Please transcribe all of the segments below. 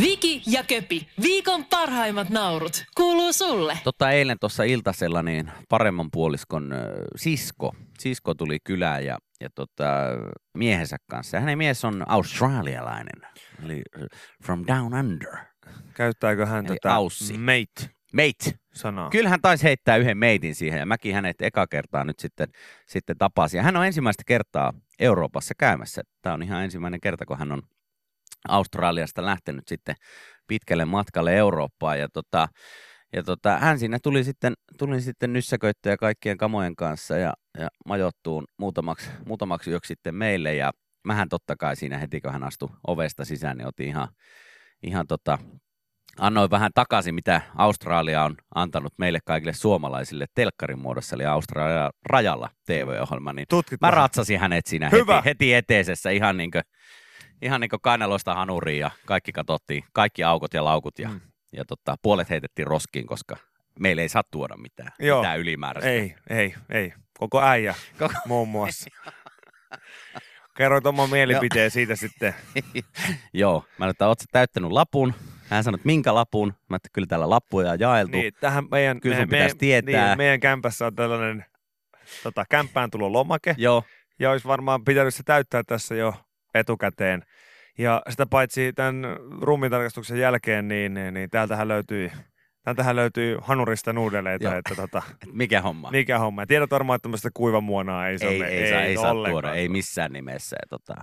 Viki ja Köpi, viikon parhaimmat naurut, kuuluu sulle. Totta eilen tuossa iltasella niin paremman puoliskon äh, sisko, sisko tuli kylään ja, ja tota, miehensä kanssa. Hänen mies on australialainen, eli from down under. Käyttääkö hän Eli tätä aussi. mate Mate. sanaa? Kyllä hän taisi heittää yhden meitin siihen ja mäkin hänet eka kertaa nyt sitten, sitten tapasin. Ja hän on ensimmäistä kertaa Euroopassa käymässä. Tämä on ihan ensimmäinen kerta, kun hän on Australiasta lähtenyt sitten pitkälle matkalle Eurooppaan. Ja, tota, ja tota, hän siinä tuli sitten, tuli sitten nyssäköittöjä kaikkien kamojen kanssa ja, ja majoittuun muutamaksi, muutamaksi yöksi sitten meille. Ja mähän totta kai siinä heti, kun hän astui ovesta sisään, niin otin ihan, ihan tota, annoin vähän takaisin, mitä Australia on antanut meille kaikille suomalaisille telkkarin muodossa, eli Australia rajalla TV-ohjelma, niin Tutkit mä vähän. ratsasin hänet siinä Hyvä. heti, heti eteisessä ihan niin kuin, ihan niin kuin kainaloista hanuriin ja kaikki katsottiin, kaikki aukot ja laukut ja, Mm. ja tota, puolet heitettiin roskiin, koska meille ei saa tuoda mitään, Joo. mitään ylimääräistä. Ei, ei, ei. Koko äijä Koko- muun muassa. Kerroit oman mielipiteen siitä sitten. Joo, mä nyt oot täyttänyt lapun. Hän sanoi, että minkä lapun? Mä että kyllä täällä lappuja on jaeltu. Niin, tähän meidän, Kyllä meidän, pitäisi meidän, tietää. Niin, meidän kämpässä on tällainen tota, kämppään tulo lomake. Joo, Ja olisi varmaan pitänyt se täyttää tässä jo etukäteen. Ja sitä paitsi tämän rummitarkastuksen jälkeen, niin, niin, niin täältähän löytyy, täältähän löytyy hanurista nuudeleita, Joo. että tota, mikä homma? mikä homma. Ja tiedät varmaan, että tämmöistä kuivamuonaa ei, ei, saa, ei, saa, ei saa tuoda, ei missään nimessä. Ja tota,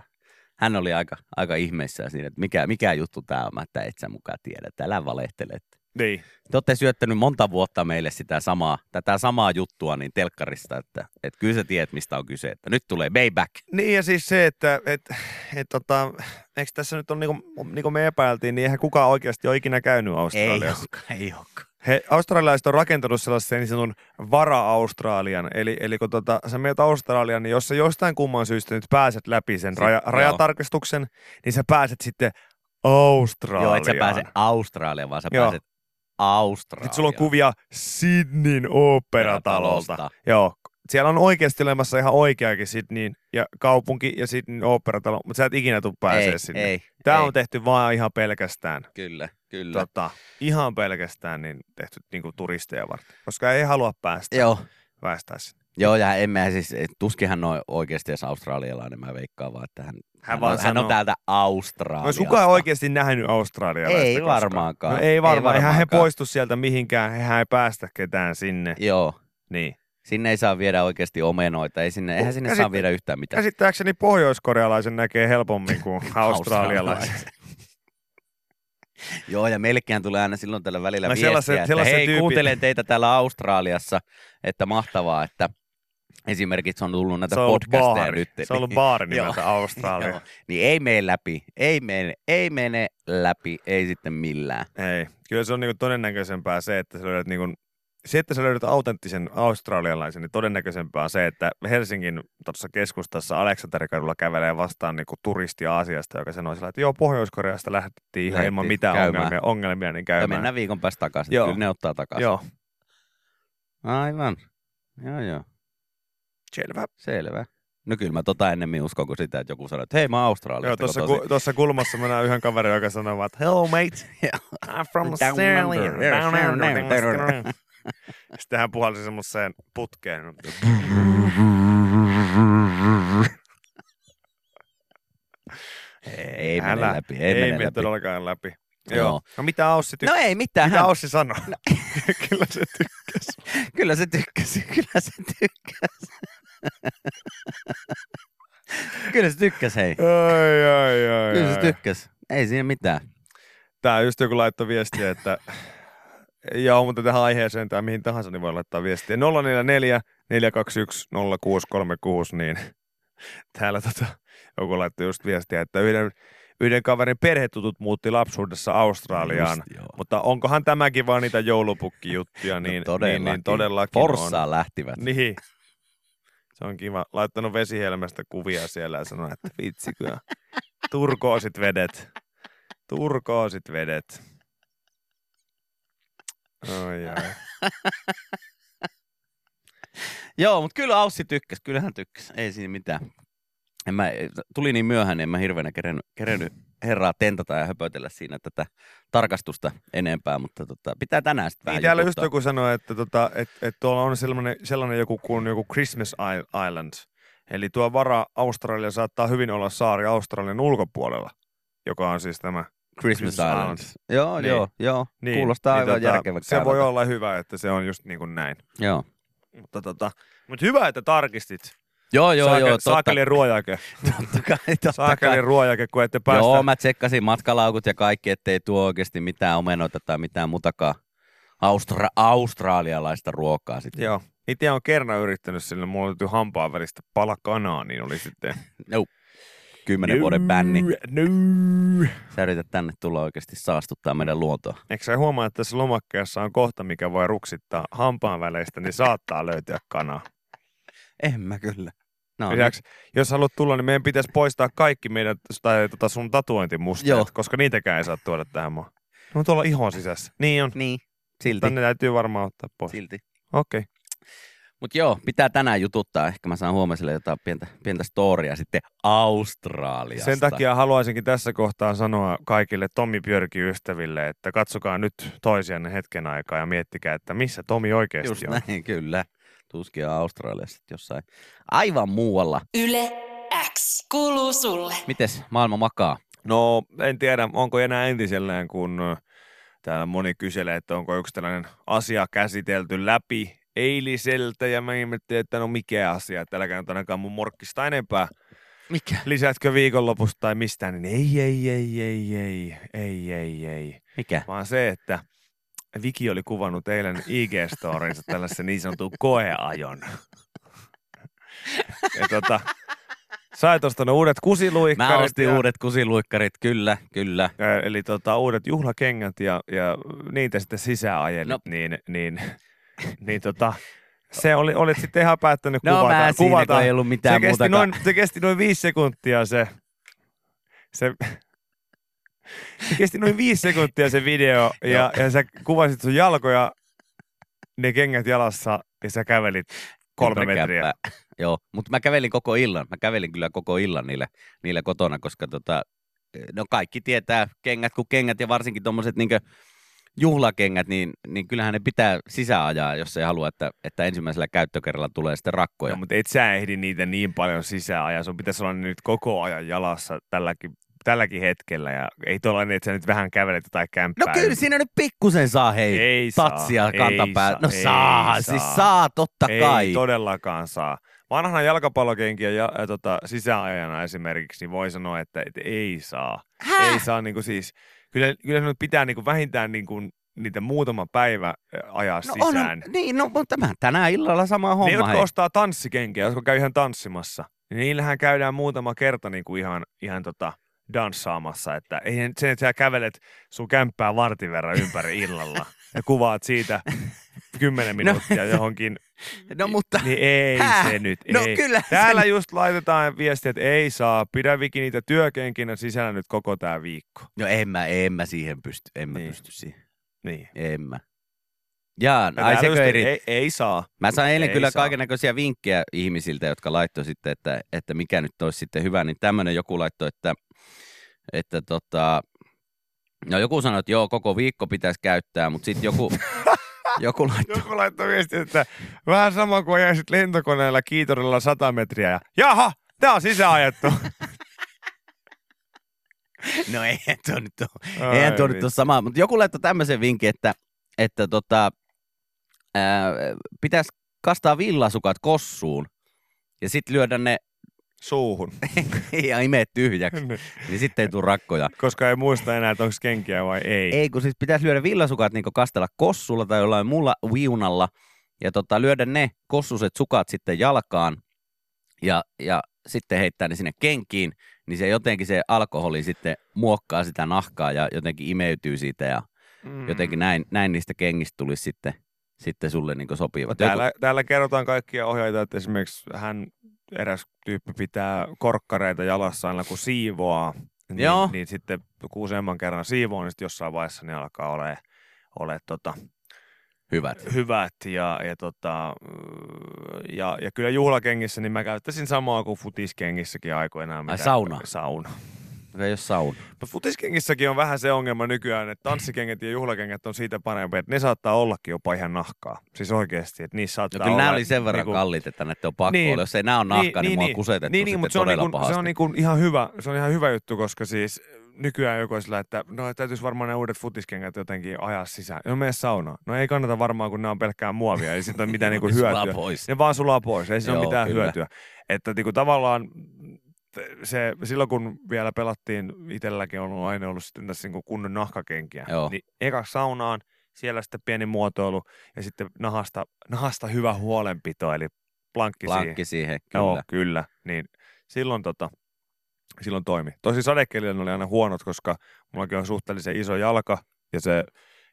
hän oli aika, aika ihmeissään siinä, että mikä, mikä juttu tämä on, mä, että et sä mukaan tiedä, että älä valehtele. Että Niin. Te olette syöttänyt monta vuotta meille sitä samaa, tätä samaa juttua niin telkkarista, että, että kyllä sä tiedät, mistä on kyse, että nyt tulee Bayback. Niin ja siis se, että et, et, tota, eikö tässä nyt on niin kuin, niin kuin me epäiltiin, niin eihän kukaan oikeasti ole ikinä käynyt Ei Australiassa. olekaan, ei olekaan. He, australialaiset on rakentanut sellaisen niin sanotun vara-Australian. Eli, eli kun tota, sä menet Australiaan, niin jos sä jostain kumman syystä nyt pääset läpi sen raja, rajatarkastuksen, niin sä pääset sitten Australiaan. Joo, et sä pääse Australiaan, vaan sä Joo. pääset Australiaan. Sitten sulla on kuvia Sydneyn. Oopperatalosta. Joo. Siellä on oikeasti olemassa ihan oikeakin Sydneyn ja kaupunki ja Sydneyn oopperatalo, mutta sä et ikinä tule pääsee ei, sinne. Ei, Tämä ei. on tehty vaan ihan pelkästään, Kyllä, kyllä. tota, ihan pelkästään niin tehty niin kuin turisteja varten, koska ei halua päästä Joo, päästää sinne. Joo, ja emme siis, tuskin hän on oikeasti edes australialainen, mä veikkaan vaan, että hän, hän, vaan on, hän on täältä No, Australiasta. Olisi kukaan oikeasti nähnyt Australialaista Ei koskaan? varmaankaan. No, ei varmaan. Eihän he poistu sieltä mihinkään. Hehän ei päästä ketään sinne. Joo, Niin. sinne ei saa viedä oikeasti omenoita, ei sinne, eihän sinne Käsit- saa viedä yhtään mitään. Käsittääkseni pohjoiskorealaisen näkee helpommin kuin australialaisen. Joo, ja meillekin tulee aina silloin tällä välillä No viestiä, sellaisen- että sellaisen hei, tyypin- kuuntelen teitä täällä Australiassa, että mahtavaa, että esimerkiksi on tullut näitä Se on ollut podcasteja baari. nyt. Se on ollut baari nimeltä Australia. Niin ei mene läpi, ei mene, ei mene läpi, ei sitten millään. Ei. Kyllä se on niinku todennäköisempää se, että sä löydät niinku, se, että sä löydät autenttisen australialaisen, niin todennäköisempää on se, että Helsingin tuossa keskustassa Aleksanterikadulla kävelee vastaan niinku turisti Aasiasta, joka sanoo sillä, että joo, Pohjois-Koreasta lähdettiin ihan ilman mitään käymään. ongelmia, ongelmia, niin Ja käymään. mennään viikon päästä takaisin, Joo. kyllä ne ottaa takaisin. Joo, Aivan. Joo, joo. Selvä. Selvä. No kyllä mä tota ennemmin uskon kuin sitä, että joku sanoo, että hei mä oon Australiasta Joo, tuossa, ku, tuossa kulmassa mä näen yhden kaverin, joka sanoo, että hello mate, I'm from Australia. Down under. Sitten hän puhalsi semmoiseen putkeen. Ei mene Älä. läpi, ei, ei mene mene läpi. todellakaan läpi. Joo. Joo. No mitä Aussi, tyk- No ei mitään, mitä hän, Aussi sanoi? Kyllä se tykkäsi. kyllä se tykkäsi, kyllä se tykkäsi. kyllä se tykkäsi, hei. Ai, ai, ai, Kyllä se ai. tykkäsi. Ei siinä mitään. Tää just joku laittoi viestiä, että joo, mutta tähän aiheeseen tai mihin tahansa, niin voi laittaa viestiä. 044 421 0636, niin täällä tota, joku laittoi just viestiä, että yhden, yhden kaverin perhetutut muutti lapsuudessa Australiaan. Just. Mutta onkohan tämäkin vaan niitä joulupukkijuttuja, niin, no, niin, niin todellakin Forssaan on. lähtivät. Niin. Se on kiva. Laittanut vesihelmästä kuvia siellä ja sanoi, että vitsi kyllä. Turkoosit vedet. Turkoosit vedet. Oi, ai. Joo, mutta kyllä Aussi tykkäs, kyllä hän tykkäs. Ei siinä mitään. En mä, tuli niin myöhään, niin en mä hirveänä kerennyt, kerennyt herraa tentata ja höpötellä siinä tätä tarkastusta enempää, mutta tota, pitää tänään sitten vähän Niin täällä just joku sanoi, että, tota, että, että tuolla on sellainen, sellainen joku kuin joku Christmas Island. Eli tuo vara Australia saattaa hyvin olla saari Australian ulkopuolella, joka on siis tämä. Christmas Christmas Island. Island. Joo, Niin. joo, joo. Niin, Kuulostaa niin aivan järkevältä. Se voi olla hyvä, että se on just niin kuin näin. Joo, Mutta, tota, mutta hyvä, että tarkistit. Joo, joo, Saake- joo totta, Saakelin ruojake. totta kai, totta kai. Saakelin ruojake, kun ette päästä. Joo, mä tsekkasin matkalaukut ja kaikki, ettei tuo oikeasti mitään omenoita tai mitään muutakaan austra- australialaista ruokaa sitten. Joo. Itse on kerran yrittänyt sille, mulla löytyy hampaan välistä pala kanaa, niin oli sitten... No. Kymmenen vuoden bänni. No. Sä yrität tänne tulla oikeasti saastuttaa meidän luontoa. Eikö sä huomaa, että tässä lomakkeessa on kohta, mikä voi ruksittaa hampaan väleistä, niin saattaa löytyä kanaa. En mä kyllä. No, Lisäksi, jos haluat tulla, niin meidän pitäisi poistaa kaikki meidän, tai tota sun tatuointimusteet, Joo. koska niitäkään ei saa tuoda tähän maahan. Ne on tuolla ihon sisässä. Niin on. Niin, silti. Tänne täytyy varmaan ottaa pois. silti. Okei. Okay. Mutta joo, pitää tänään jututtaa. Ehkä mä saan huomiselle jotain pientä, pientä storia sitten Australiasta. Sen takia haluaisinkin tässä kohtaa sanoa kaikille Tomi Björki-ystäville, että katsokaa nyt toisianne hetken aikaa ja miettikää, että missä Tomi oikeasti Just on. näin, kyllä. Tuskin Australiassa sitten jossain aivan muualla. Yle X kuuluu sulle. Mites maailma makaa? No, en tiedä, onko enää entisellään, kun täällä moni kyselee, että onko yksi tällainen asia käsitelty läpi eiliseltä, ja mä ihmettelin, että no mikä asia, että älkää nyt ainakaan mun morkkista enempää. Mikä? Lisätkö viikonlopusta tai mistään, niin ei, ei, ei, ei, ei, ei, ei, ei. Mikä? Vaan se, että Viki oli kuvannut eilen IG-storinsa tällaisen niin sanotun koeajon. Ja tota, sait ostanut uudet kusiluikkarit. Mä ostin ja- uudet kusiluikkarit, kyllä, kyllä. Ä, Eli tota, uudet juhlakengät ja, ja niitä sitten sisäajelit, No. no. niin, niin, niin tota, se oli, olit sitten ihan päättänyt No kuvata. mä siinä, kuvata. ei ollut mitään se kesti, muutakaan. noin, se kesti noin viisi sekuntia se, se, se kesti noin viisi sekuntia se video ja, ja sä kuvasit sun jalkoja, ne kengät jalassa ja sä kävelit kolme metriä. kämppää. Joo, mutta mä kävelin koko illan. Mä kävelin kyllä koko illan niillä, niillä kotona, koska tota, no kaikki tietää kengät kuin kengät ja varsinkin tuommoiset niinkö juhlakengät, niin, niin kyllähän ne pitää sisäajaa, jos ei halua, että, että ensimmäisellä käyttökerralla tulee sitten rakkoja. No, mutta et sä ehdi niitä niin paljon sisään ajaa. Sun pitäisi olla nyt koko ajan jalassa tälläkin, tälläkin hetkellä. Ja ei tuollainen, että sä nyt vähän kävelet jotain No kämppää. kyllä siinä nyt pikkusen saa hei Ei tatsia ei kantapää. saa, No ei saa, saa. siis saa totta ei kai. todellakaan saa. Vanhana jalkapallokenkiä ja, ja tota, sisäajana esimerkiksi, niin voi sanoa, että, että ei saa. Häh? Ei saa niin kuin siis, kyllä, kyllä se nyt pitää niin kuin vähintään niin kuin niitä muutama päivä ajaa No on, sisään. niin, no mutta mä tänään illalla sama ne, homma. jotka hei. ostaa tanssikenkiä, jotka käy ihan tanssimassa, niin niillähän käydään muutama kerta niin kuin ihan, ihan tota, danssaamassa. Että ei se, että sä kävelet sun kämppää vartin verran ympäri illalla ja kuvaat siitä kymmenen minuuttia johonkin, No mutta, niin ei Häh? se nyt, no ei. kyllä Täällä se... just laitetaan viestiä, että ei saa, pidä Viki niitä työkenkinä sisällä nyt koko tämä viikko. No en mä, en mä siihen pysty, en mä Niin. pysty siihen. Niin. En mä. Jaa, Ja ai sekö just, eri? ei, ei saa. Mä sain eilen ei kyllä kaiken näköisiä vinkkejä ihmisiltä, jotka laittoi sitten, että, että mikä nyt olisi sitten hyvä, niin tämmöinen joku laittoi, että, että tota, no joku sanoi, että joo, koko viikko pitäisi käyttää, mutta sitten joku, joku laittoi, Joku laittoi viestiä, että vähän sama kuin ajaisit lentokoneella kiitorilla 100 metriä ja jaha, tää on sisääajettu. no eihän tuo nyt ole, eihän tuo nyt ole sama, mutta joku laittoi tämmöisen vinkin, että, että tota, ää, pitäisi kastaa villasukat kossuun ja sitten lyödä ne Suuhun. ja imeä tyhjäksi, niin sitten ei tule rakkoja. Koska ei muista enää, että onko kenkiä vai ei. Ei, kun siis pitäisi lyödä villasukat niin kastella kossulla tai jollain muulla viunalla ja tota, lyödä ne kossuset sukat sitten jalkaan ja, ja sitten heittää ne sinne kenkiin, niin se jotenkin se alkoholi sitten muokkaa sitä nahkaa ja jotenkin imeytyy siitä ja Mm. jotenkin näin, näin niistä kengistä tulisi sitten, sitten sulle niin sopivat. Täällä, täällä kerrotaan kaikkia ohjeita, että esimerkiksi hän eräs tyyppi pitää korkkareita jalassa aina kun siivoaa. Niin, Joo. niin sitten kun useamman kerran siivoo, niin sitten jossain vaiheessa niin alkaa ole, ole tota, Hyvät. hyvät ja, ja, tota, ja, ja kyllä juhlakengissä niin mä käyttäisin samaa kuin futiskengissäkin aikoinaan. Ai sauna? Sauna. Joka ei ole sauna. Mutta futiskengissäkin on vähän se ongelma nykyään, että tanssikengät ja juhlakengät on siitä parempi, että ne saattaa ollakin jopa ihan nahkaa. Siis oikeasti, että niissä No saattaa kyllä olla... nämä oli sen verran niinku- kalliit, että näitä on pakko Niin. olla. Jos ei nämä ole nahka, niin, niin mua on kusetettu niin, niin, mutta se on, niinku, pahasti. se on niinku ihan hyvä, se on ihan hyvä juttu, koska siis nykyään joku sillä, että no täytyisi varmaan ne uudet futiskengät jotenkin ajaa sisään. No mene saunaan. No ei kannata varmaan, kun nämä on pelkkää muovia, ei siitä ole mitään niinku Ne hyötyä. Ne vaan sulaa pois, ei siinä ole mitään kyllä. hyötyä. Että niinku tavallaan se, silloin kun vielä pelattiin, itselläkin on ollut aina ollut sitten tässä niinku kunnon nahkakenkiä, Joo. niin eka saunaan, siellä sitten pieni muotoilu ja sitten nahasta, nahasta hyvä huolenpito, eli plankki, siihen. Plankki siihen, kyllä. Joo, kyllä. Niin silloin, tota, silloin toimi. Tosi sadekelillä oli aina huonot, koska mullakin on suhteellisen iso jalka ja se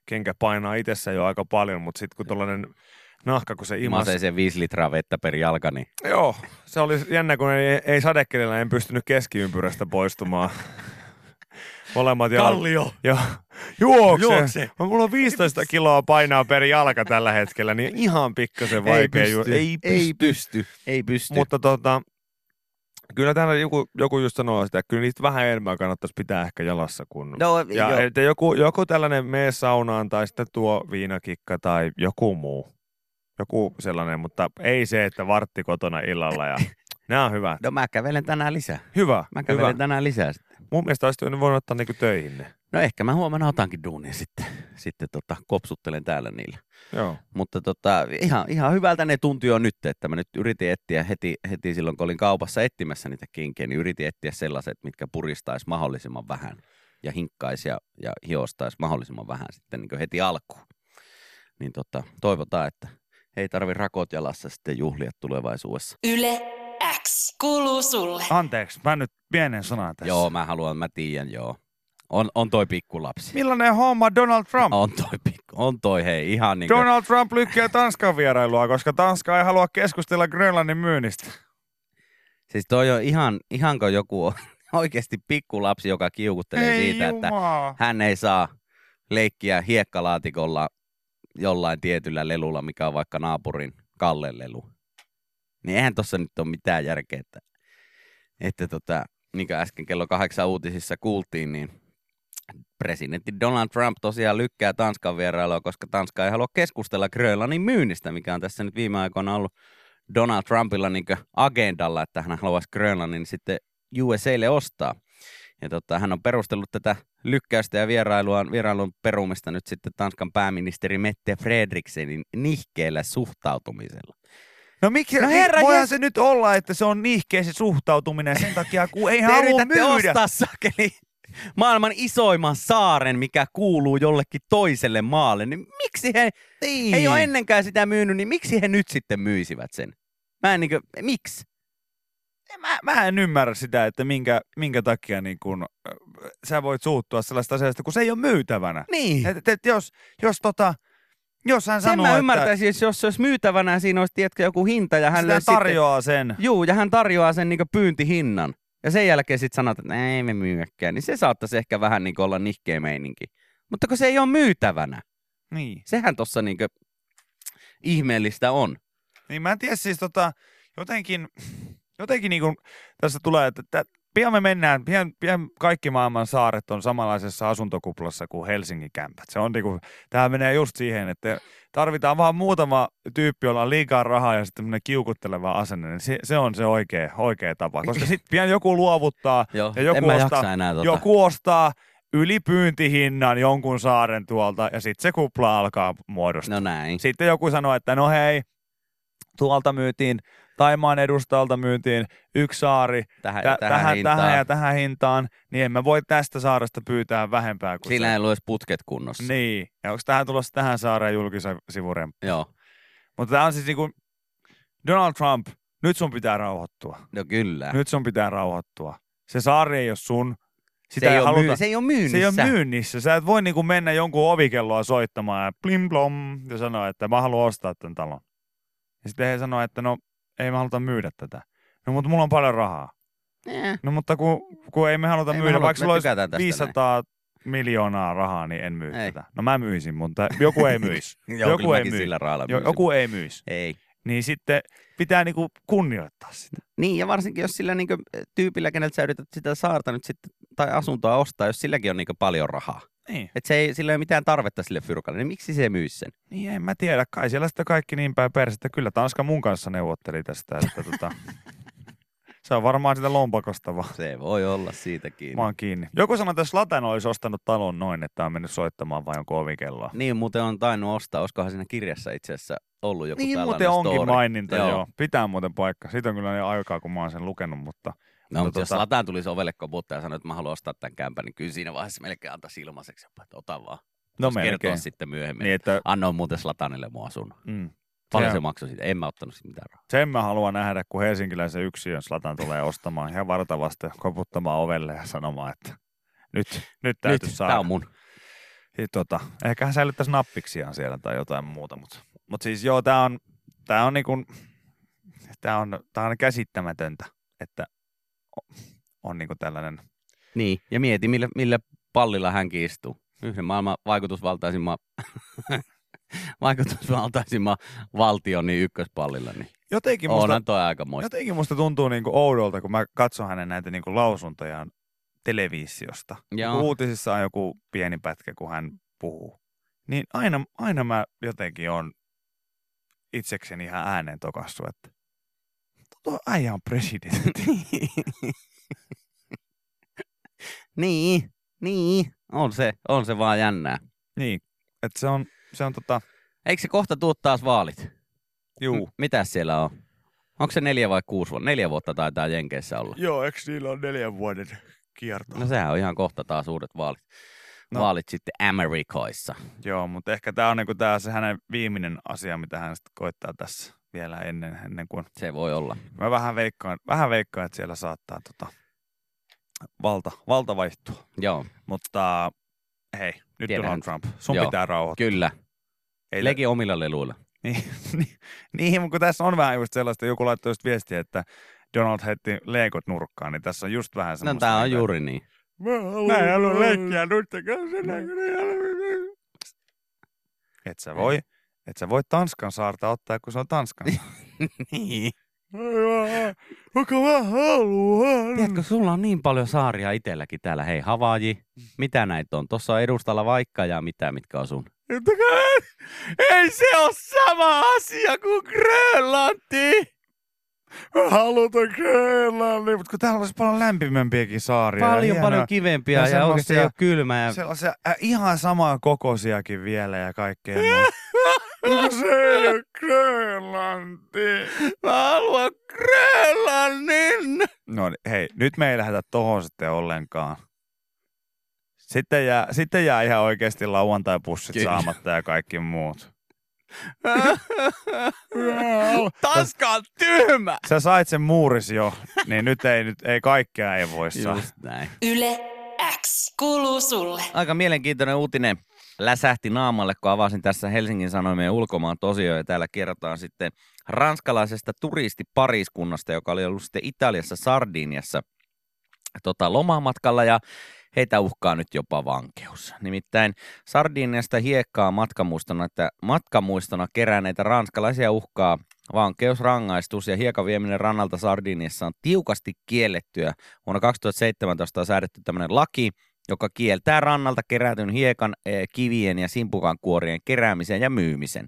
kenkä painaa itsessä jo aika paljon, mutta sitten kun tuollainen nahka, kun se imas... Masee sen viisi litraa vettä per jalka, niin Joo, se oli jännä, kun ei, ei sadekelillä en pystynyt keskiympyrästä poistumaan. Molemmat jalat. Kallio. Joo, juokse. Juokse. Mulla on 15 kiloa painaa per jalka tällä hetkellä, niin ihan pikkasen vaikea. ju- ei pysty. Ei pysty. Ei pysty. Mutta tota, kyllä täällä joku, joku just sanoo sitä, että kyllä niistä vähän enemmän kannattaisi pitää ehkä jalassa. Kun... no, ja joo. että joku, joku tällainen mee saunaan tai sitten tuo viinakikka tai joku muu. Joku sellainen, mutta ei se, että vartti kotona illalla ja nämä on hyvät. no mä kävelen tänään lisää. Hyvä, Mä hyvä. kävelen tänään lisää sitten. Mun mielestä olisi voinut ottaa niinku töihin ne. No ehkä mä huomenna otankin duunia sitten. Sitten tota, kopsuttelen täällä niillä. Joo. Mutta tota, ihan, ihan hyvältä ne tuntui jo nyt, että mä nyt yritin etsiä heti, heti silloin, kun olin kaupassa etsimässä niitä kinkejä, niin yritin etsiä sellaiset, mitkä puristaisi mahdollisimman vähän ja hinkkaisi ja, ja hiostaisi mahdollisimman vähän sitten niin heti alkuun. Niin tota, toivotaan, että ei tarvi rakot jalassa sitten juhlia tulevaisuudessa. Yle X kuuluu sulle. Anteeksi, mä nyt pienen sanan tässä. Joo, mä haluan, mä tiedän, joo. On, on toi pikkulapsi. Millainen homma Donald Trump? On toi, pikku, on toi hei, ihan niin kuin, Donald Trump lykkää Tanskan vierailua, koska Tanska ei halua keskustella Grönlannin myynnistä. siis toi on ihan, ihanko joku on oikeasti pikkulapsi, joka kiukuttelee Ei siitä, että jumaa. hän ei saa leikkiä hiekkalaatikolla jollain tietyllä lelulla, mikä on vaikka naapurin Kallen lelu. Niin eihän tossa nyt ole mitään järkeä, että, että tota, niin kuin äsken kello kahdeksan uutisissa kuultiin, niin presidentti Donald Trump tosiaan lykkää Tanskan vierailua, koska Tanska ei halua keskustella Grönlannin myynnistä, mikä on tässä nyt viime aikoina ollut Donald Trumpilla niin agendalla, että hän haluaisi Grönlannin sitten USAlle ostaa. Ja tota, hän on perustellut tätä lykkäystä ja vierailua, vierailun perumista nyt sitten Tanskan pääministeri Mette Fredriksenin nihkeellä suhtautumisella. No miksi, No herra voihan jes- se nyt olla, että se on nihkeä se suhtautuminen sen takia, kun ei halua myydä. ostaa sakeli maailman isoimman saaren, mikä kuuluu jollekin toiselle maalle, niin miksi he Niin. ei ole ennenkään sitä myynyt, niin miksi he nyt sitten myisivät sen? Mä en niinkö, miksi? Mä, mä en ymmärrä sitä, että minkä, minkä takia niin kun, äh, sä voit suuttua sellaista asiasta, kun se ei ole myytävänä. Niin. Et, et, et jos, jos, tota, jos hän Sen sanoo, mä että ymmärtäisin, jos, jos se olisi myytävänä ja siinä olisi tiedätkö, joku hinta ja hän sitä löisi sitten, tarjoaa sen. juu, ja hän tarjoaa sen niin pyyntihinnan. Ja sen jälkeen sitten sanot, että ei me myydäkään, niin se saattaisi ehkä vähän niin olla nihkeä meininki. Mutta kun se ei ole myytävänä, Niin. sehän tuossa niin ihmeellistä on. Niin mä en tiedä siis tota, jotenkin, jotenkin niin kuin tässä tulee, että, että pian me mennään, pian, pian kaikki maailman saaret on samanlaisessa asuntokuplassa kuin Helsingin kämpät. Se on niinku, tämä menee just siihen, että tarvitaan vaan muutama tyyppi, jolla on liikaa rahaa ja sitten tämmöinen kiukutteleva asenne, niin se, se on se oikea, oikea tapa. Koska sitten pian joku luovuttaa Joo, ja joku ostaa, enää tota. joku ostaa ylipyyntihinnan jonkun saaren tuolta ja sitten se kupla alkaa muodostua. No näin. Sitten joku sanoi, että no hei, tuolta myytiin, Taimaan edustalta myytiin yksi saari Tähän, tä- ja tähän, tähän, hintaan. tähän ja tähän hintaan, niin emme voi tästä saaresta pyytää vähempää kuin Sillä se. ei ole edes putket kunnossa. Niin, ja onko tähän tulossa tähän saareen julkisivurempi? Joo, Mutta tämä on siis niinku, Donald Trump, nyt sun pitää rauhoittua. no kyllä. Nyt sun pitää rauhoittua. Se saari ei ole sun. Sitä se, ei haluta, myy- se ei ole myynnissä. se ei ole myynnissä. Sä et voi niinku mennä jonkun ovikelloa soittamaan ja plim blom ja sanoa, että mä haluan ostaa tämän talon. Ja sitten he sanoo, että no ei me haluta myydä tätä. No mutta mulla on paljon rahaa. Eh. No mutta kun, kun ei me haluta Ei me myydä, haluta, vaikka me sulla olisi tykätään tästä 500 miljoonaa rahaa, niin en myy Ei. tätä. No mä myisin, mutta joku ei myisi. Joo, joku kyllä ei myy. sillä Jo, joku ei myisi. Ei. niin sitten pitää niinku kunnioittaa sitä. Niin, ja varsinkin jos sillä niin tyypillä, keneltä sä yrität sitä saarta nyt sitten, tai asuntoa ostaa, jos silläkin on niin paljon rahaa. Niin. Että se ei, sillä ei ole mitään tarvetta sille fyrkalle, niin miksi se myy sen? niin, en mä tiedä. Kai siellä sitten kaikki niin päin persettä. Kyllä Tanska mun kanssa neuvotteli tästä, että tota, se on varmaan sitä lompakosta vaan. Se voi olla siitäkin. Mä oon kiinni. Joku sanoi, että Slatan olisi ostanut talon noin, että on mennyt soittamaan vain jonkun ovikelloa. Niin muuten on tainnut ostaa, olisikohan siinä kirjassa itse asiassa ollut joku Niin tällainen muuten onkin story. maininta, joo. Joo. joo. Pitää muuten paikka. Siitä on kyllä jo aikaa, kun mä oon sen lukenut, mutta No, mutta jos tota- Lataan tulisi ovelle koputtaa ja sanoi, että mä haluan ostaa tämän kämpän, niin kyllä siinä vaiheessa melkein antaisi ilmaiseksi, jopa, että ota vaan. no kertoa melkein. sitten myöhemmin. Niin, että Annoin muuten Slatanille mun asunnon. mm, Paljon Se- se maksoi siitä? En mä ottanut siitä mitään rahaa. sen mä haluan nähdä, kun helsinkiläisen yksiön Slatan tulee ostamaan ihan vartavasti koputtamaan ovelle ja sanomaan, että nyt, nyt täytyy Nyt, saada. tää on mun. Siis Tota, ehkä hän säilyttäisi nappiksiaan siellä tai jotain muuta, mutta, mutta siis joo, tää on, tää on niinku, tää on, tää on käsittämätöntä, että on, on niinku tällainen, Niin, ja mieti, millä, millä pallilla hänkin istuu. Yhden maailman vaikutusvaltaisimman, vaikutusvaltaisimman valtion niin ykköspallilla, niin jotenkin musta, onhan toi aika moista. jotenkin musta tuntuu niinku oudolta, kun mä katson hänen näitä niinku lausuntojaan televisiosta. Joo. Uutisissa on joku pieni pätkä, kun hän puhuu. Niin aina, aina mä jotenkin on itsekseni ihan ääneen tokassu, että tuo äijä on presidentti. niin, niin, on se, on se vaan jännää. niin, että se on, se on tota, Eikö se kohta tuu taas vaalit? juu. M- mitäs siellä on? Onko se neljä vai kuusi vuotta? Neljä vuotta taitaa Jenkeissä olla. Joo, eikö niillä on neljän vuoden kierto? No sehän on ihan kohta taas uudet vaalit. No. Vaalit sitten Amerikoissa. Joo, mutta ehkä tämä on niinku tää se hänen viimeinen asia, mitä hän sitten koittaa tässä vielä ennen, ennen kuin Se voi olla. Mä vähän veikkaan, vähän veikkaan että siellä saattaa tota, valta, valta vaihtua. Joo, Mutta hei, nyt Tiedähän Donald. Trump, sun Joo, pitää rauhoittua. kyllä. Ei Leki omilla leluilla. Niin, niin, niin, mutta kun tässä on vähän just sellaista, joku laittoi just viestiä, että Donald heitti leikot nurkkaan, niin tässä on just vähän No semmoista. tää on niinku, juuri niin. Mä en halua leikkiä nuitten kanssa. Et sä voi, et sä voi Tanskan saarta ottaa, kun se on Tanskan saarta. niin. Vaikka mä haluan. Tiedätkö, sulla on niin paljon saaria itselläkin täällä. Hei, Havaji, mitä näitä on? Tuossa on edustalla vaikka ja mitä, mitkä on sun. Ei se ole sama asia kuin Grönlanti! Mä halutan Grönlannin, mutta kun täällä olisi paljon lämpimämpiäkin saaria. ja Paljon, hienoja- paljon kivempiä ja ja, oikeasti ei ole kylmä. Ja... Sellaisia äh, ihan samaa kokoisiakin vielä ja kaikkea se Grönlanti. Mä haluan Grönlannin! No niin, hei, nyt me ei lähdetä tohon sitten ollenkaan. Sitten jää, sitten jää ihan oikeasti lauantai-pussit Kyllä. saamatta ja kaikki muut. Tanska on tyhmä! Sä sait sen muuris jo, niin nyt ei, nyt ei kaikkea ei voi saa. Just näin. Yle X kuuluu sulle. Aika mielenkiintoinen uutinen läsähti naamalle, kun avasin tässä Helsingin Sanomien ulkomaan tosio, ja täällä kerrotaan sitten ranskalaisesta turistipariskunnasta, joka oli ollut sitten Italiassa Sardiniassa tota, lomamatkalla, ja heitä uhkaa nyt jopa vankeus. Nimittäin Sardiniasta hiekkaa matkamuistona, että matkamuistona keränneitä ranskalaisia uhkaa vankeusrangaistus ja hiekan vieminen rannalta Sardiniassa on tiukasti kiellettyä. Vuonna 2017 on säädetty tämmöinen laki, joka kieltää rannalta kerätyn hiekan, eh, kivien ja simpukan kuorien keräämisen ja myymisen.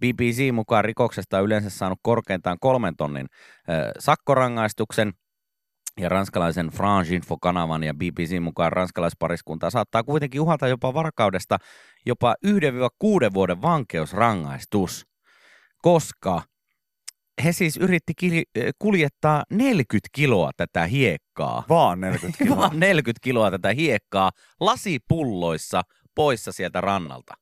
BBC mukaan rikoksesta on yleensä saanut korkeintaan kolmen tonnin eh, sakkorangaistuksen, ja ranskalaisen France Info-kanavan ja BBC mukaan ranskalaispariskuntaa saattaa kuitenkin uhata jopa varkaudesta jopa 1-6 vuoden vankeusrangaistus, koska he siis yritti eh, kuljettaa 40 kiloa tätä hiekkaa Vaan 40 kiloa. vaan 40 kiloa tätä hiekkaa lasipulloissa poissa sieltä rannalta.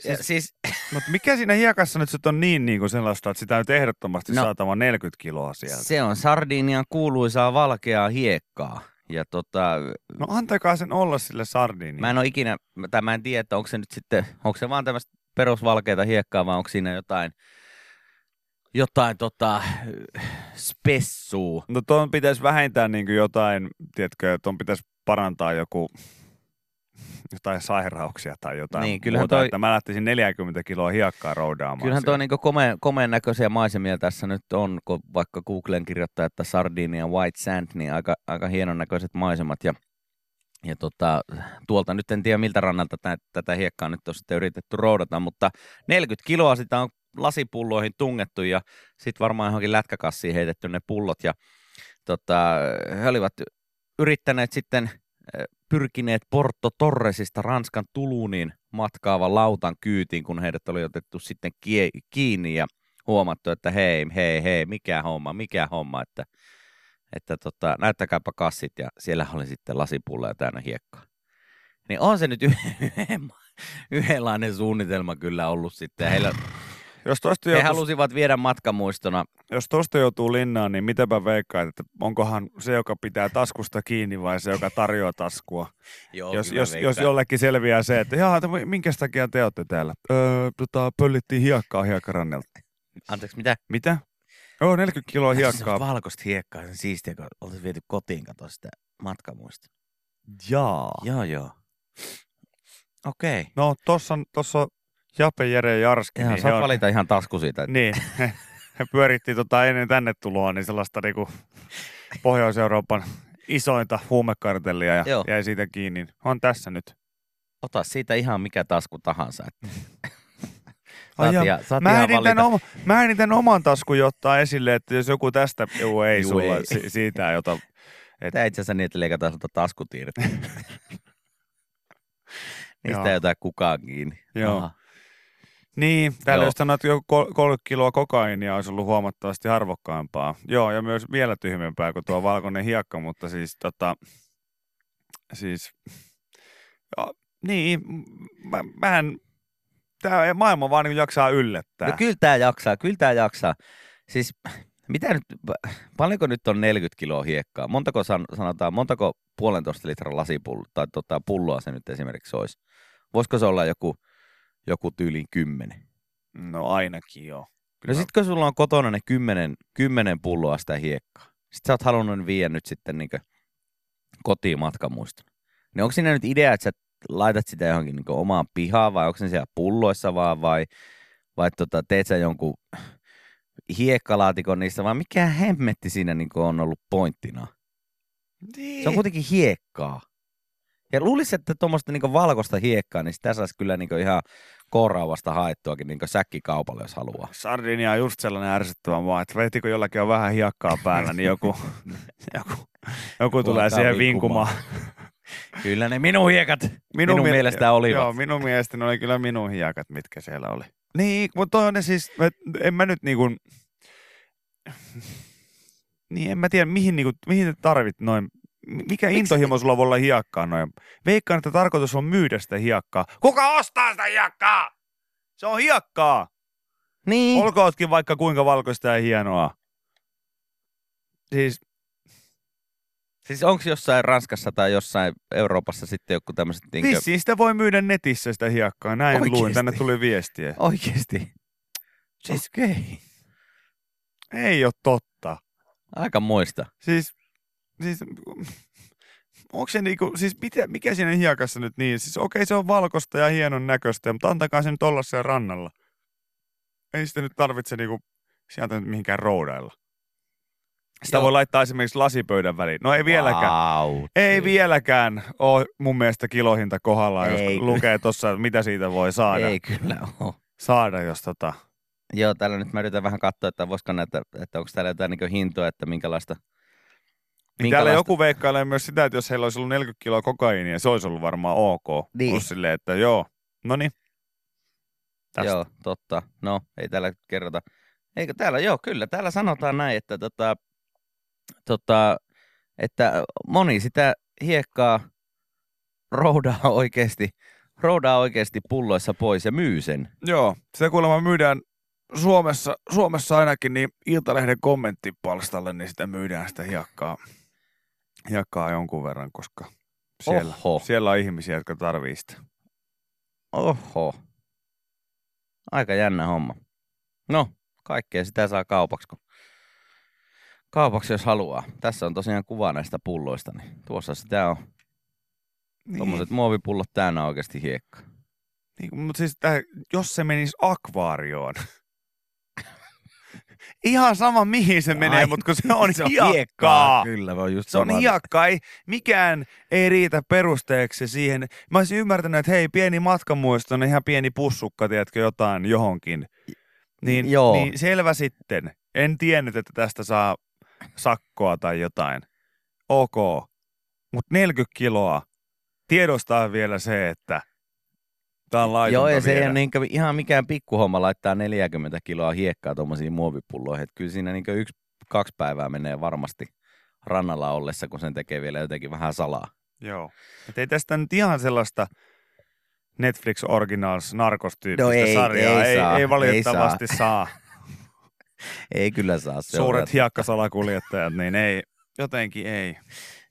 Siis, Siis- siis Mutta mikä siinä hiekassa nyt on niin, niin kuin sellaista, että sitä nyt ehdottomasti no, saatava 40 kiloa sieltä? se on Sardinian kuuluisaa valkeaa hiekkaa. Ja tota, No antakaa sen olla sille sardiinille. mä en ole ikinä, tai mä en tiedä, että onko se nyt sitten, onko se vaan tämmöistä perusvalkeata hiekkaa vai onko siinä jotain, jotain tota, spessuu. No tuon pitäisi vähentää niin kuin jotain, tiedätkö, tuon pitäisi parantaa joku jotain sairauksia tai jotain Niin, kyllähän muuta, toi- että mä lähtisin 40 kiloa hiekkaa roudaamaan. Kyllähän siellä. toi niinku komeen, komeen näköisiä maisemia tässä nyt on, kun vaikka Googlen kirjoittaa, että Sardinia White Sand, niin aika, aika hienon näköiset maisemat. Ja, ja tota, tuolta nyt en tiedä miltä rannalta tä, tätä hiekkaa nyt on sitten yritetty roudata, mutta 40 kiloa sitä on lasipulloihin tungettu ja sitten varmaan johonkin lätkäkassiin heitetty ne pullot. Ja tota, he olivat yrittäneet sitten eh, pyrkineet Porto Torresista Ranskan Tuluuniin matkaavan lautan kyytiin, kun heidät oli otettu sitten kiinni ja huomattu, että hei, hei, hei, mikä homma, mikä homma, että, että tota, näyttäkääpä kassit ja siellä oli sitten lasipulloja täynnä hiekkaa. Niin on se nyt yhden, yhdenlainen suunnitelma kyllä ollut sitten. Heillä, Jos tosta, he joutuisi, halusivat viedä matkamuistona. jos tosta joutuu linnaan, niin mitäpä veikkaat, että onkohan se, joka pitää taskusta kiinni vai se, joka tarjoaa taskua? Joo, jos, jos, jos jollekin selviää se, että että minkä takia te olette täällä? Öö, tota, pöllittiin hiekkaa hiekkarannelta. Anteeksi, mitä? Mitä? Joo, 40 kiloa Se hiekkaa. valkoista hiekkaa, se on siistiä, kun oltaisiin viety kotiin katsoa sitä matkamuista. Jaa. Joo, joo. Okei. Okay. No, tossa, tossa on Jape, Jere ja Jarski. Joo, niin saat on- valita ihan tasku siitä. Niin, he, he pyöritti tota ennen tänne tuloa, niin sellaista niinku Pohjois-Euroopan isointa huumekartellia ja Joo. jäi siitä kiinni. On tässä nyt. Ota siitä ihan mikä tasku tahansa. että Ai Saat, ihan, Mä ihan ehdin, tämän oma, mä ehdin tämän oman taskun ottaa esille, että jos joku tästä, juu ei Juu, sulla, ei. Si, siitä ei ota. Tää itse asiassa niin, että leikataan sulta taskutiiret. Niistä ei ota kukaan kiinni. Joo. Aha. Niin, täällä Joo. jos joku kol- 30 kiloa kokainia olisi ollut huomattavasti arvokkaampaa. Joo, ja myös vielä tyhmempää kuin tuo valkoinen hiekka, mutta siis tota, siis, ja, niin, mä, mähän, tämä maailma vaan niin jaksaa yllättää. No kyllä tää jaksaa, kyllä tää jaksaa. Siis mitä nyt, paljonko nyt on 40 kiloa hiekkaa? Montako san, sanotaan, montako puolentoista litran lasipullo tai tota, pulloa se nyt esimerkiksi olisi? Voisiko se olla joku, joku tyyliin kymmenen? No ainakin joo. No sit kun sulla on kotona ne kymmenen, kymmenen pulloa sitä hiekkaa, sit sä oot halunnut viedä nyt sitten niin kotiin matkamuistona. Niin onko siinä nyt idea, että sä laitat sitä johonkin niin omaan pihaan vai onko se siellä pulloissa vaan vai, vai tota, teet sä jonkun hiekkalaatikon niistä vai mikä hemmetti siinä niin on ollut pointtina? niin. Se on kuitenkin hiekkaa. Ja luulisin, että tuommoista niin valkoista hiekkaa, niin sitä saisi kyllä niin ihan kouraavasta haettuakin niin säkkikaupalle, jos haluaa. Sardinia on just sellainen ärsyttävä maa, että vetikö jollakin on vähän hiekkaa päällä, niin joku, joku, joku tulee siihen vinkumaan. Kyllä ne minun hiekat minun, minun mie- mielestä olivat. Joo, minun mielestä ne oli kyllä minun hiekat, mitkä siellä oli. Niin, mutta toi on ne siis, en mä nyt niinku, niin en mä tiedä, mihin, niinku, mihin tarvit noin, mikä intohimo sulla voi olla hiekkaa noin. Veikkaan, että tarkoitus on myydä sitä hiekkaa. Kuka ostaa sitä hiekkaa? Se on hiekkaa! Niin. Olkootkin vaikka kuinka valkoista ja hienoa. Siis, Siis onko jossain Ranskassa tai jossain Euroopassa sitten joku tämmöiset niinkö... vissiin sitä voi myydä netissä sitä hiekkaa. Näin Oikeesti? luin, tänne tuli viestiä. Oikeesti? Siis. Okay. Ei ole totta. Aika muista. Siis, siis onko se niinku, siis mitä, mikä siinä hiekassa nyt niin? Siis okei, se on valkoista ja hienon näköistä, mutta antakaa se nyt olla siellä rannalla. Ei sitä nyt tarvitse niinku sieltä nyt mihinkään roudailla. Sitä Joo. voi laittaa esimerkiksi lasipöydän väliin. No ei vieläkään. Wow. Ei vieläkään ole mun mielestä kilohinta kohdallaan, jos Ei. lukee tuossa, mitä siitä voi saada, Ei kyllä ole. saada jos tota... Joo, täällä nyt mä yritän vähän katsoa, että voisiko näitä, että onko täällä jotain niin hintoa, että minkälaista... Niin täällä joku veikkailee myös sitä, että jos heillä olisi ollut 40 kiloa kokaiinia, se olisi ollut varmaan ok. Niin. Plus silleen, että joo, no niin. Joo, totta. No, ei täällä kerrota. Eikö täällä, joo, kyllä, täällä sanotaan näin, että tota, tota, että moni sitä hiekkaa roudaa oikeasti, roudaa oikeasti pulloissa pois ja myy sen. Joo, sitä kuulemma myydään Suomessa, Suomessa ainakin niin Iltalehden kommenttipalstalle, niin sitä myydään sitä hiekkaa, hiekkaa jonkun verran, koska siellä, Oho. siellä on ihmisiä, jotka tarvii sitä. Oho. Aika jännä homma. No, kaikkea sitä saa kaupaksi, kun kaupaksi jos haluaa. Tässä on tosiaan kuva näistä pulloista, niin tuossa sitä on. Niin, Tuommoiset muovipullot täynnä oikeasti hiekkaa. niin, mutta siis tää, jos se menisi akvaarioon. Ihan sama mihin se menee, Ai, mutta kun se on, se on hiekkaa. hiekkaa, kyllä, vaan just Se on hiekkaa, ei, mikään ei riitä perusteeksi siihen. Mä olisin ymmärtänyt, että hei, pieni matkamuisto on ihan pieni pussukka, tiedätkö, jotain johonkin. Niin, Joo. niin selvä sitten. En tiennyt, että tästä saa sakkoa tai jotain. Ok. Mutta 40 kiloa. Tiedostaa vielä se, että tämä on laitonta Joo, ja se ei viedä. ole niin ihan mikään pikkuhomma laittaa 40 kiloa hiekkaa tuommoisiin muovipulloihin. Et kyllä siinä niin yksi, kaksi päivää menee varmasti rannalla ollessa, kun sen tekee vielä jotenkin vähän salaa. Joo. Et ei tästä nyt ihan sellaista Netflix Originals narkostyyppistä No ei, sarjaa. ei ei, saa, ei valitettavasti saa. Ei kyllä saa. Se Suuret hiekkasalakuljettajat, niin ei, jotenkin ei.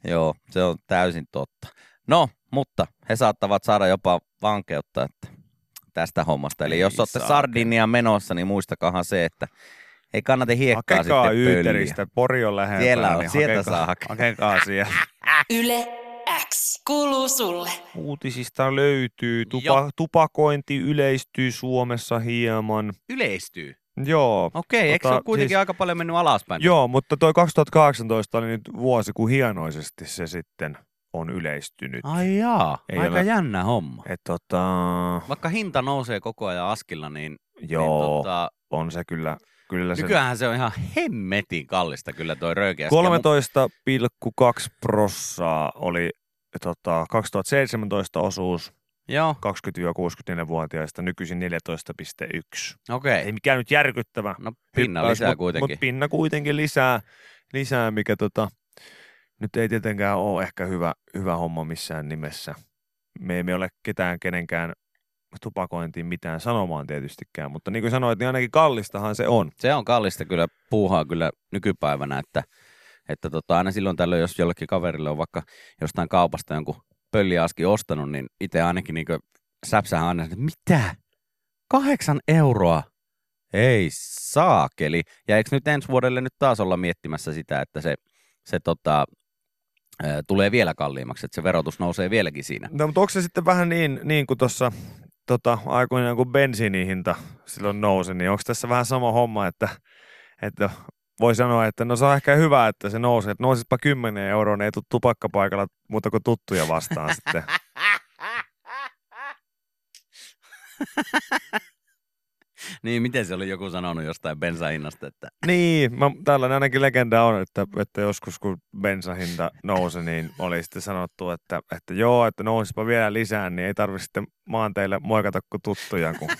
Joo, se on täysin totta. No, mutta he saattavat saada jopa vankeutta että tästä hommasta. Eli Ei jos olette. Sardinia menossa, niin muistakahan se, että ei kannata hiekkaa Hakekaa sitten pölliä. Yyteristä, Pori on lähempänä. Siellä on, niin sieltä hakekaa, saa hakea. Hakekaa siellä. Yle X kuuluu sulle. Uutisista löytyy. Tupa, tupakointi yleistyy Suomessa hieman. Yleistyy. Joo. Okei, eikö se Tota, ole kuitenkin siis- aika paljon mennyt alaspäin? Joo, mutta toi 2018 oli nyt vuosi, kun hienoisesti se sitten on yleistynyt. Ai jaa, Ei aika ole- jännä homma. Et tota, Vaikka hinta nousee koko ajan askilla, niin, joo, niin tota, on se kyllä. kyllä se nykyään se on ihan hemmetin kallista kyllä toi röykeä. 13,2 prossaa oli tota, 2017 osuus Joo, 20-64-vuotiaista, nykyisin 14,1. okei. Ei mikään nyt järkyttävä No pinna hyppäys, lisää mut, kuitenkin. Mutta pinna kuitenkin lisää, lisää mikä tota, nyt ei tietenkään ole ehkä hyvä, hyvä homma missään nimessä. Me emme ole ketään kenenkään tupakointiin mitään sanomaan tietystikään, mutta niin kuin sanoit, niin ainakin kallistahan se on. Se on kallista kyllä puuhaa kyllä nykypäivänä, että, että tota, aina silloin tällöin, jos jollekin kaverille on vaikka jostain kaupasta jonkun pölliaski ostanut, niin itse ainakin niin säpsähän aina, että mitä? Kahdeksan euroa? Ei saakeli. Ja eikö nyt ensi vuodelle nyt taas olla miettimässä sitä, että se, se tota, tulee vielä kalliimmaksi, että se verotus nousee vieläkin siinä. No, mutta onko se sitten vähän niin, niin kuin tuossa tota, aikoinaan, kun bensiinin hinta silloin nousi, niin onko tässä vähän sama homma, että, että voi sanoa, että no se on ehkä hyvä, että se nousee, että nousispa 10 euroa, niin ei tule tupakkapaikalla muuta kuin tuttuja vastaan sitten. Niin, miten se oli joku sanonut jostain bensahinnasta, että Niin, mä, tällainen ainakin legenda on, että, että joskus kun bensahinta nousi, niin oli sitten sanottu, että, että joo, että nousispa vielä lisää, niin ei tarvitse sitten maanteille moikata kuin tuttuja, kun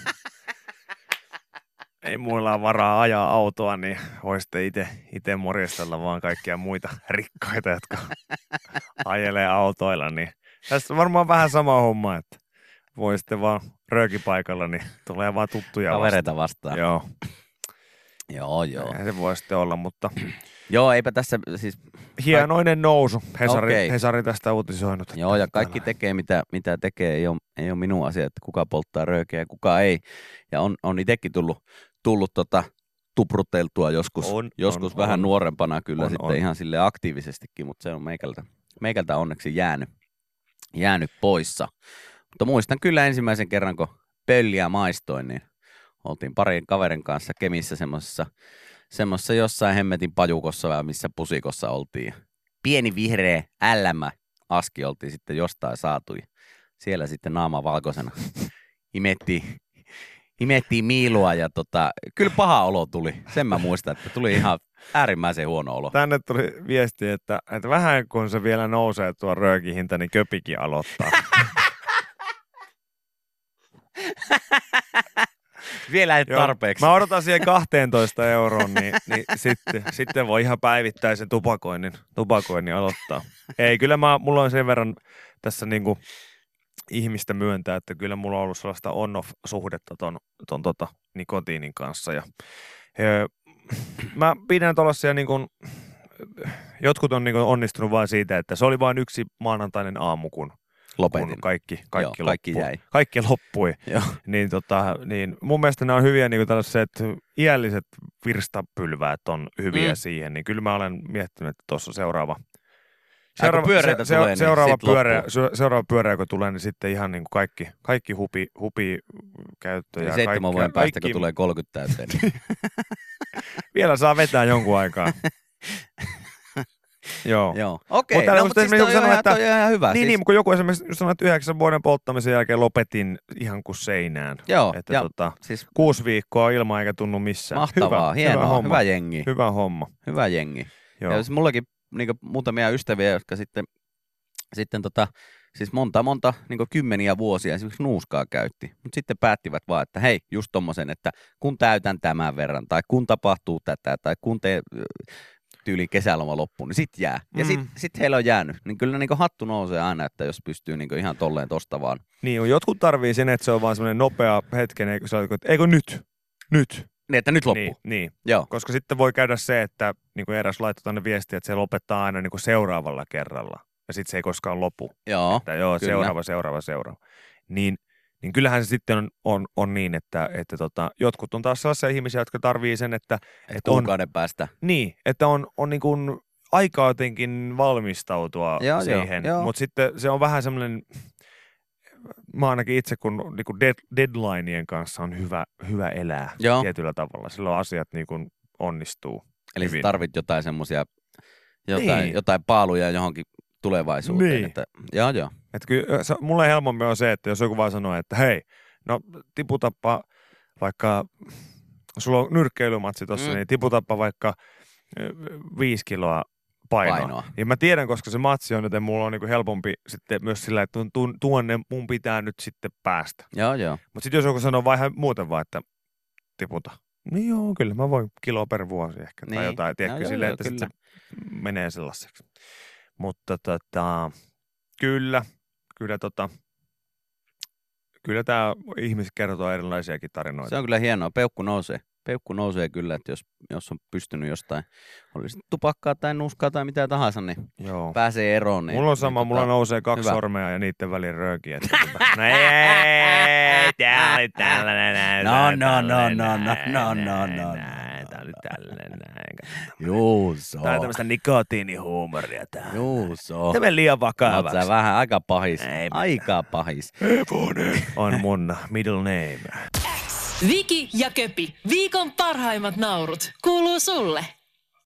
ei muilla ole varaa ajaa autoa, niin voi sitten itse, itse morjestella vaan kaikkia muita rikkaita, jotka ajelee autoilla. Niin tässä on varmaan vähän sama homma, että voi sitten vaan röökipaikalla, niin tulee vaan tuttuja vastaan. kavereita vastaan. Joo, Joo, joo. Eihän se voi sitten olla, mutta Joo, eipä tässä siis, hienoinen nousu. Hesari, Okei. Hesari tästä uutisoinut. joo, ja kaikki täällä- tekee mitä, mitä tekee, ei ole, ei ole minun asia, että kuka polttaa röökeä ja kuka ei. Ja on, on itsekin tullut, tullut tota, tupruteltua joskus, On, joskus on, vähän on. nuorempana kyllä On, sitten on. ihan sille aktiivisestikin, mutta se on meikältä, meikältä onneksi jäänyt, jäänyt poissa. Mutta muistan kyllä ensimmäisen kerran, kun pölliä maistoin, niin oltiin parin kaverin kanssa Kemissä semmoisessa semmoisessa jossain hemmetin pajukossa vai missä pusikossa oltiin. Pieni vihreä älämä aski oltiin sitten jostain saatu. ja Siellä sitten naama valkoisena imettiin, imettiin miilua ja tota, kyllä paha olo tuli. Sen mä muistan, että tuli ihan äärimmäisen huono olo. Tänne tuli viesti, että, että vähän kun se vielä nousee tuo röökihinta, niin köpikin aloittaa. Vielä ei Joo, tarpeeksi. Mä odotan siihen 12 euroon, niin, niin sitten, sitten voi ihan päivittäisen tupakoinnin, tupakoinnin aloittaa. Ei, kyllä mä, mulla on sen verran tässä niinku ihmistä myöntää, että kyllä mulla on ollut sellaista on-off-suhdetta ton, ton tota, nikotiinin kanssa. Ja, ja, mä pidän tuollaisia niin kuin, jotkut on niin onnistunut vain siitä, että se oli vain yksi maanantainen aamu, kun, Lopetin. kun kaikki, kaikki, Joo, kaikki jäi. Kaikki loppui. Joo. Niin, tota, niin mun mielestä nämä on hyviä niin tällaiset iälliset virstapylväät on hyviä Mm. siihen, niin kyllä mä olen miettinyt, että tuossa seuraava, Seuraava, pyöreitä se, tulee, niin seuraava, pyörä, se, seuraava pyörä, kun tulee, niin sitten ihan niin kuin kaikki, kaikki hupi, hupi käyttö. Ja seitsemän kaikki, vuoden päästä, kun kaikki- tulee 30 täyteen. Niin. Vielä saa vetää jonkun aikaa. Joo. Joo. Okei, Mutta no, mutta siis toi sanoa, ihan, että- toi on ihan hyvä. Niin, siis, niin, kun joku esimerkiksi sanoi, että yhdeksän vuoden polttamisen jälkeen lopetin ihan kuin seinään. Joo, Että ja tota, siis kuusi viikkoa ilman eikä tunnu missään. mahtavaa, hyvä, hienoa, hyvä, hyvä, homma. hyvä jengi, Hyvä homma. hyvä jengi. Joo. Ja siis mullakin niin muutamia ystäviä, jotka sitten, sitten tota, siis monta, monta niin kymmeniä vuosia esimerkiksi nuuskaa käytti. Mutta sitten päättivät vaan, että hei, just tommosen, että kun täytän tämän verran, tai kun tapahtuu tätä, tai kun te tyyli kesäloma loppuu, niin sit jää. Ja Mm. sit, sit heillä on jäänyt. Niin kyllä niin hattu nousee aina, että jos pystyy niin ihan tolleen tosta vaan. Niin, jotkut tarvii sen, että se on vaan semmoinen nopea hetken, eikö se ole, että eikö nyt, nyt. Niin, että nyt loppuu. Niin, niin, Joo. koska sitten voi käydä se, että niin kuin eräs laittoi tänne viestiä, että se lopettaa aina niin kuin seuraavalla kerralla. Ja sitten se ei koskaan lopu. Joo. Että joo, kyllä. seuraava, seuraava, seuraava. Niin, niin kyllähän se sitten on, on, on niin, että, että tota, jotkut on taas sellaisia ihmisiä, jotka tarvii sen, että Et Et on- päästä. niin, että on, on niin kuin aikaa jotenkin valmistautua Joo, siihen. Mutta sitten se on vähän semmoinen, mä ainakin itse kun niin dead, deadlineien kanssa on hyvä, hyvä elää Joo. tietyllä tavalla. Silloin asiat niin kuin onnistuu. Eli hyvin. tarvit jotain semmoisia, jotain, Niin. jotain paaluja johonkin tulevaisuuteen. Niin. Että, joo, joo. Että kyllä se, mulle helpommin on se, että jos joku vaan sanoo, että hei, no tiputappa vaikka, sulla on nyrkkeilymatsi tuossa, Mm. niin tiputappa vaikka viisi kiloa painoa. Painoa. Ja mä tiedän, koska se matsi on, joten mulla on niinku helpompi sitten myös sillä, että tuon- tuonne mun pitää nyt sitten päästä. Joo, joo. Mutta sitten jos joku sanoo vaan ihan muuten vaan, että tiputa. Niin joo, kyllä mä voin kilo per vuosi ehkä. Niin. Tai jotain, tiedätkö, joo, silleen, joo, että kyllä. sit se menee sellaiseksi. Mutta tota, kyllä, kyllä tota, kyllä tämä ihmiset kertoo erilaisiakin tarinoita. Se on kyllä hienoa. Peukku nousee. Peukku nousee kyllä, että jos, jos on pystynyt jostain, olisi tupakkaa tai nuskaa tai mitä tahansa, niin Joo. pääsee eroon. Niin, Mulla on sama, niin, mulla tota, nousee kaksi hyvä. sormea ja niiden välin rööki. Että tota, no ei, tää oli tällainen. No, no, no, no, no, no, no, no, no, Tää oli no, tällainen näin. Juu, so. Tää on tämmöistä nikotiinihuumoria tää. Juu, so. Tämä liian Oot vakavaksi. sä vähän aika pahis. Ei Aika pahis. On mun middle name. Viki ja Köpi, viikon parhaimmat naurut, kuuluu sulle.